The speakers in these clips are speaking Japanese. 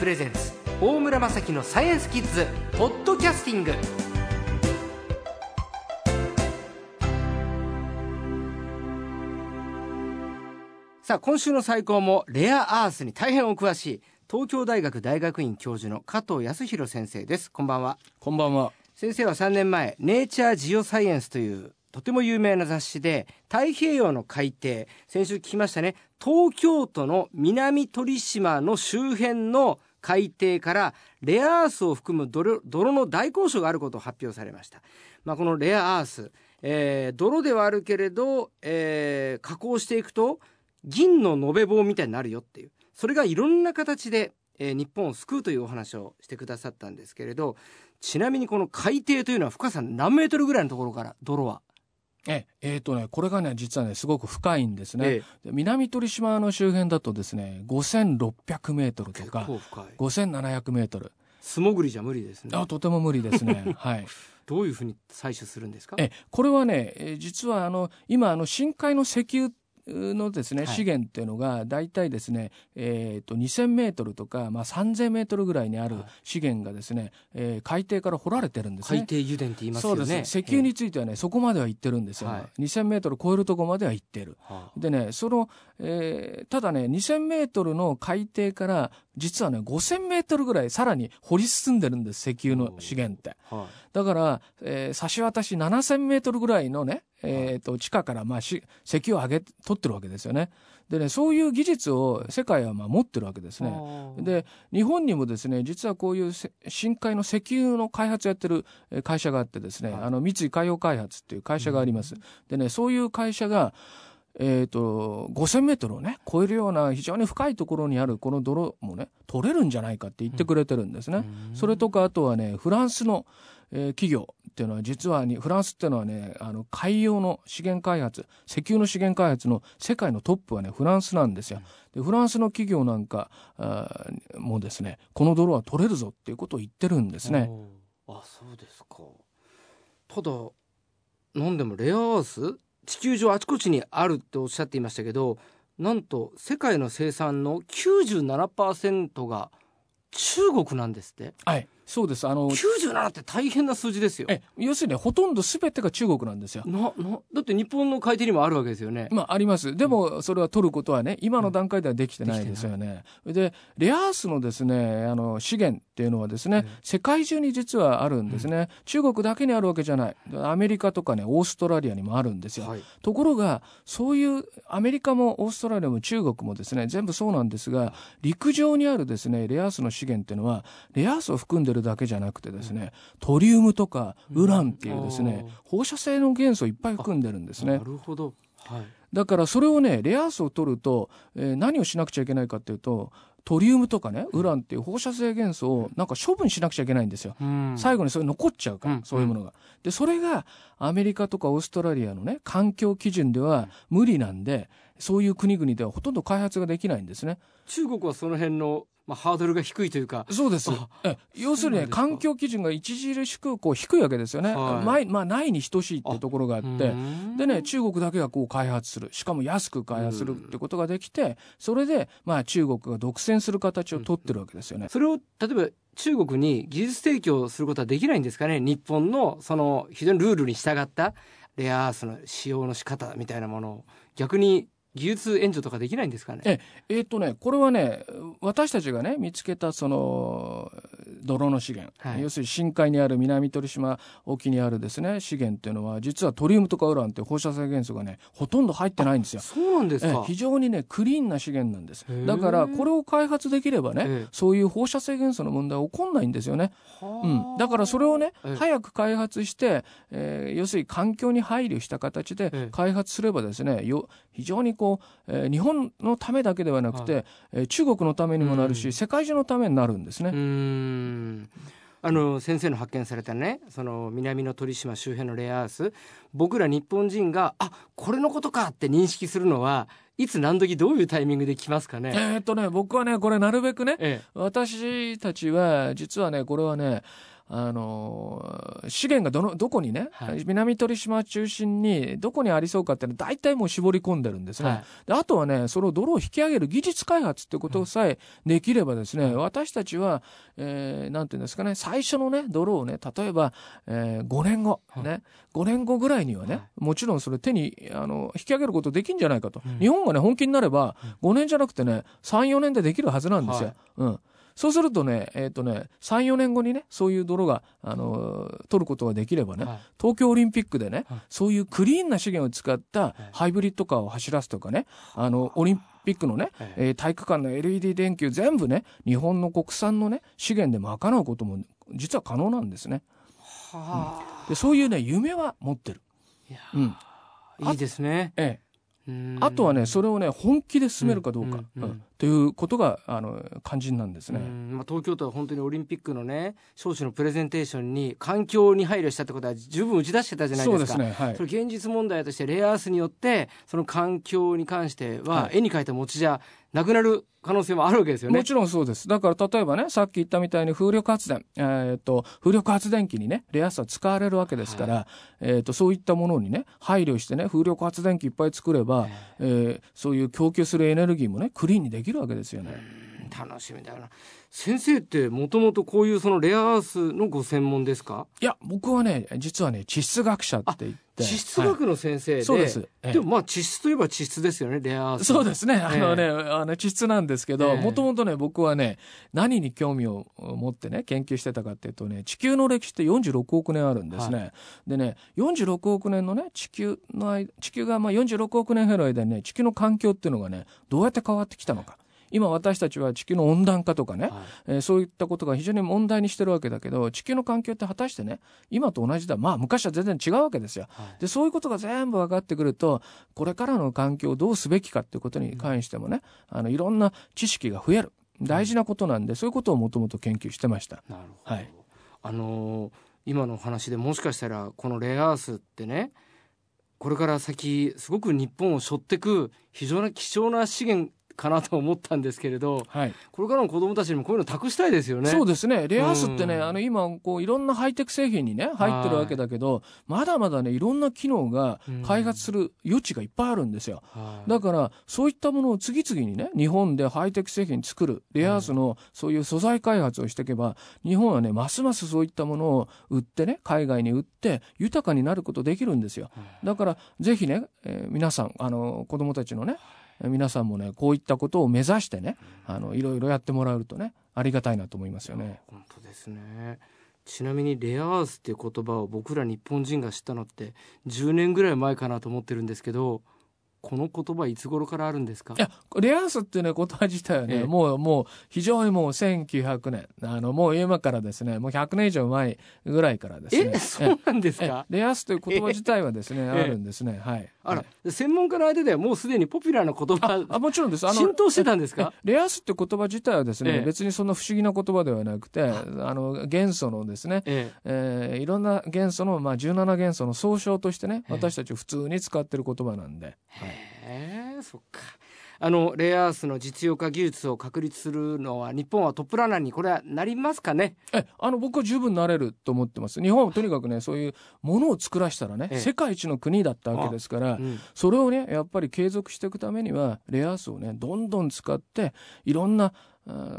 プレゼンツ大村雅樹のサイエンスキッズポッドキャスティング。さあ今週の最高もレアアースに大変お詳しい東京大学大学院教授の加藤康弘先生です。こんばんは。こんばんは。先生は3年前ネイチャージオサイエンスというとても有名な雑誌で太平洋の海底先週聞きましたね。東京都の南鳥島の周辺の海底からレアアースを含む泥泥の大交渉があることを発表されました、まあ、このレアアース、えー泥ではあるけれど、えー加工していくと銀の延べ棒みたいになるよっていう。それがいろんな形で、えー日本を救うというお話をしてくださったんですけれどちなみにこの海底というのは深さ何メートルぐらいのところから泥は、え、えーとね、これがね、実はね、すごく深いんですね。えで南鳥島の周辺だとですね、5600メートルと結か、構深い5700メートル。素潜りじゃ無理ですねあ、とても無理ですね。はい。どういうふうに採取するんですか？え、これはね、えー実はあの、今、あの、深海の石油のですね、はい資源っていうのが、大体ですね、えっ、と、2000メートルとか、まあ、3000メートルぐらいにあるはい資源がですね、えー海底から掘られてるんですね。海底油田って言いますよねそうです。石油についてはね、そこまでは行ってるんですよ。はい2000メートル超えるとこまでは行ってる。はあでね、その、えーただね、2000メートルの海底から、実はね、5000メートルぐらいさらに掘り進んでるんです、石油の資源って。はだから、えー差し渡し7000メートルぐらいのね、えーと、地下から、まあ、し石油を上げ、取ってるわけですよね。でね、そういう技術を世界はまあ持ってるわけですいね。はあで、日本にもですね、実はこういうせ深海の石油の開発をやってるえー会社があってですね、はいあの、三井海洋開発っていう会社があります。でね、そういう会社が、えっ、と、5000メートルをね、超えるような非常に深いところにあるこの泥もね、取れるんじゃないかって言ってくれてるんですね。うんそれとか、あとはね、フランスの、えー企業っていうのは、実はに、フランスっていうのはね、あの、海洋の資源開発、石油の資源開発の世界のトップはね、フランスなんですよ。で、フランスの企業なんか、あーもですね、この泥は取れるぞっていうことを言ってるんですね。あそうですかただなんでもレアアース？地球上あちこちにあるっておっしゃっていましたけどなんと世界の生産の97%が中国なんですってはい。そうです。あの、97って大変な数字ですよえ、要するにほとんど全てが中国なんですよ。ななだって日本の海底にもあるわけですよね、まあ、あります。でも、それは取ることはね、今の段階ではできてないですよね。で、レアアースのですね、あの、資源っていうのはですね、世界中に実はあるんですね。中国だけにあるわけじゃない。アメリカとかね、オーストラリアにもあるんですよ。はいところが、そういうアメリカもオーストラリアも中国もですね、全部そうなんですが、陸上にあるですね、レアアースの資源っていうのは、レアアースを含んでるだけじゃなくてですね、トリウムとかウランっていうですね、放射性の元素をいっぱい含んでるんですね。な。るほど。はい。だからそれをね、レアアースを取ると、えー何をしなくちゃいけないかっていうと、トリウムとかね、ウランっていう放射性元素をなんか処分しなくちゃいけないんですよ。うん。最後にそれ残っちゃうから、うん。そういうものが。で、それがアメリカとかオーストラリアのね、環境基準では無理なんで、そういう国々ではほとんど開発ができないんですね。中国はその辺の、まあ、ハードルが低いというか。そうです。要するにね、環境基準が著しくこう低いわけですよね。はい。まあ、まあ、ないに等しいっていうところがあって、うんでね、中国だけがこう開発する。しかも安く開発するってことができて、それで、まあ中国が独占する形を取ってるわけですよね。それを例えば中国に技術提供することはできないんですかね？日本のその非常にルールに従った。レアアースの使用の仕方みたいなものを。逆に技術援助とかできないんですかね？ええっとね、これはね、私たちがね、見つけたその、泥の資源、はい。要するに深海にある南鳥島沖にあるですね、資源っていうのは、実はトリウムとかウランって放射性元素がね、ほとんど入ってないんですよ。そうなんですか。ええ非常にね、クリーンな資源なんです。だから、これを開発できればね、ええ。そういう放射性元素の問題は起こんないんですよね。うん、だからそれをね、ええ。早く開発して、えー要するに環境に配慮した形でええ。開発すればですね、よ非常にこう、えー日本のためだけではなくて、えー中国のためにもなるし、うん。世界中のためになるんですね。うーん。あの先生の発見されたねその南の鳥島周辺のレアアース僕ら日本人があこれのことかって認識するのはいつ何時どういうタイミングで来ますかえね、ーっとね、僕はね、これなるべくね、え。私たちは、実はね、これはね、あの資源がどのどこにね、はい、南鳥島中心にどこにありそうかっていうのは大体もう絞り込んでるんですね、はい、であとはねその泥を引き上げる技術開発ってことさえできればですね、うん、私たちは、えー、なんていうんですかね最初のね泥をね例えば、えー、5年後、はい、ね。5年後ぐらいにはね、もちろんそれ手にあの引き上げることできんじゃないかと、うん、日本がね本気になれば5年じゃなくてね34年でできるはずなんですよ。うんそうするとね、えっ、ー、とね、3、4年後にね、そういう泥が、あのー、取ることができればね、はい、東京オリンピックでね、はい、そういうクリーンな資源を使ったハイブリッドカーを走らすとかね、あの、オリンピックのね、はい、えー、体育館の LED 電球全部ね、日本の国産のね、資源で賄うことも実は可能なんですね。はあ、うん、でそういうね、夢は持ってる。いや、うん、いいですね。ええ。あとはねそれをね本気で進めるかどうか、うん。うんということがあの肝心なんですね、まあ、東京都は本当にオリンピックのね招致のプレゼンテーションに環境に配慮したってことは十分打ち出してたじゃないですか。そうですね、はい、それ現実問題としてレアアースによってその環境に関しては絵に描いた餅じゃなくなる可能性もあるわけですよね。もちろんそうです。だから例えばね、さっき言ったみたいに風力発電、えー、っと、風力発電機にね、レアアースは使われるわけですから、はい、えー、っと、そういったものにね、配慮してね、風力発電機いっぱい作れば、えー、そういう供給するエネルギーもね、クリーンにできるわけですよね。楽しみだな。先生ってもともとこういうそのレアアースのご専門ですか？いや、僕はね、実はね、地質学者って言って。地質学の先生で、はい、そうです。でもまあ地質といえば地質ですよね、レアアース。そうですね。あのね、えー、あの地質なんですけど、もともとね、僕はね、何に興味を持ってね、研究してたかっていうとね、地球の歴史って46億年あるんですね。はい、でね、46億年のね、地球の地球がまあ46億年ぐらいでね、地球の環境っていうのがね、どうやって変わってきたのか。今私たちは地球の温暖化とかね、はい、えー、そういったことが非常に問題にしてるわけだけど地球の環境って果たしてね今と同じだ。まあ昔は全然違うわけですよ。はい、でそういうことが全部分かってくるとこれからの環境をどうすべきかっていうことに関してもね、うん、あのいろんな知識が増える。大事なことなんで、うん、そういうことをもともと研究してました。なるほど、はい、あのー、今の話でもしかしたらこのレアアースってねこれから先すごく日本を背負ってく非常に貴重な資源かなと思ったんですけれど、はい、これからの子どもたちにもこういうの託したいですよね。そうですね。レアアースってね、うん、あの今こういろんなハイテク製品にね入ってるわけだけど、まだまだねいろんな機能が開発する余地がいっぱいあるんですよ。だからそういったものを次々にね日本でハイテク製品作るレアアースのそういう素材開発をしていけば、日本はねますますそういったものを売ってね海外に売って豊かになることできるんですよ。だからぜひね、えー、皆さんあの子どもたちのね皆さんもねこういったことを目指してねあのいろいろやってもらえるとねありがたいなと思いますよね。本当ですねちなみにレアアースっていう言葉を僕ら日本人が知ったのって10年ぐらい前かなと思ってるんですけどこの言葉いつ頃からあるんですか？いやレアースっていうね言葉自体はね、ええ、もうもう非常にもう1900年。あのもう今からですねもう100年以上前ぐらいからですね。えそうなんですか？レアースという言葉自体はですね、あるんですね。はい。あら、専門家の間ではもうすでにポピュラーな言葉あもちろんです。あの浸透してたんですか？レアースって言葉自体はですね、別にそんな不思議な言葉ではなくてあ。の元素のですね、ええ。ー、いろんな元素の、まあ、17元素の総称としてね私たち普通に使ってる言葉なんで、はいへえそっか。あのレアアースの実用化技術を確立するのは日本はトップランナーにこれはなりますかね？えあの僕は十分なれると思ってます。日本はとにかくねそういうものを作らせたらね、ええ、世界一の国だったわけですから、うん、それをねやっぱり継続していくためにはレアアースをねどんどん使っていろんな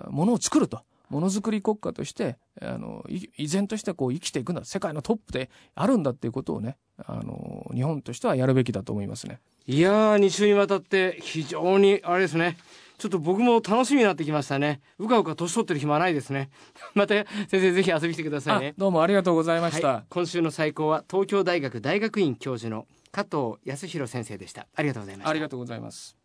ものを作ると。ものづくり国家としてあの依然としてこう生きていくんだ。世界のトップであるんだっていうことをねあの日本としてはやるべきだと思いますね。いやー2週にわたって非常にあれですね。ちょっと僕も楽しみになってきましたね。うかうか年取ってる暇はないですね。また先生ぜひ遊びに来てくださいね。どうもありがとうございました、はい、今週の最高は東京大学大学院教授の加藤康弘先生でした。ありがとうございました。ありがとうございます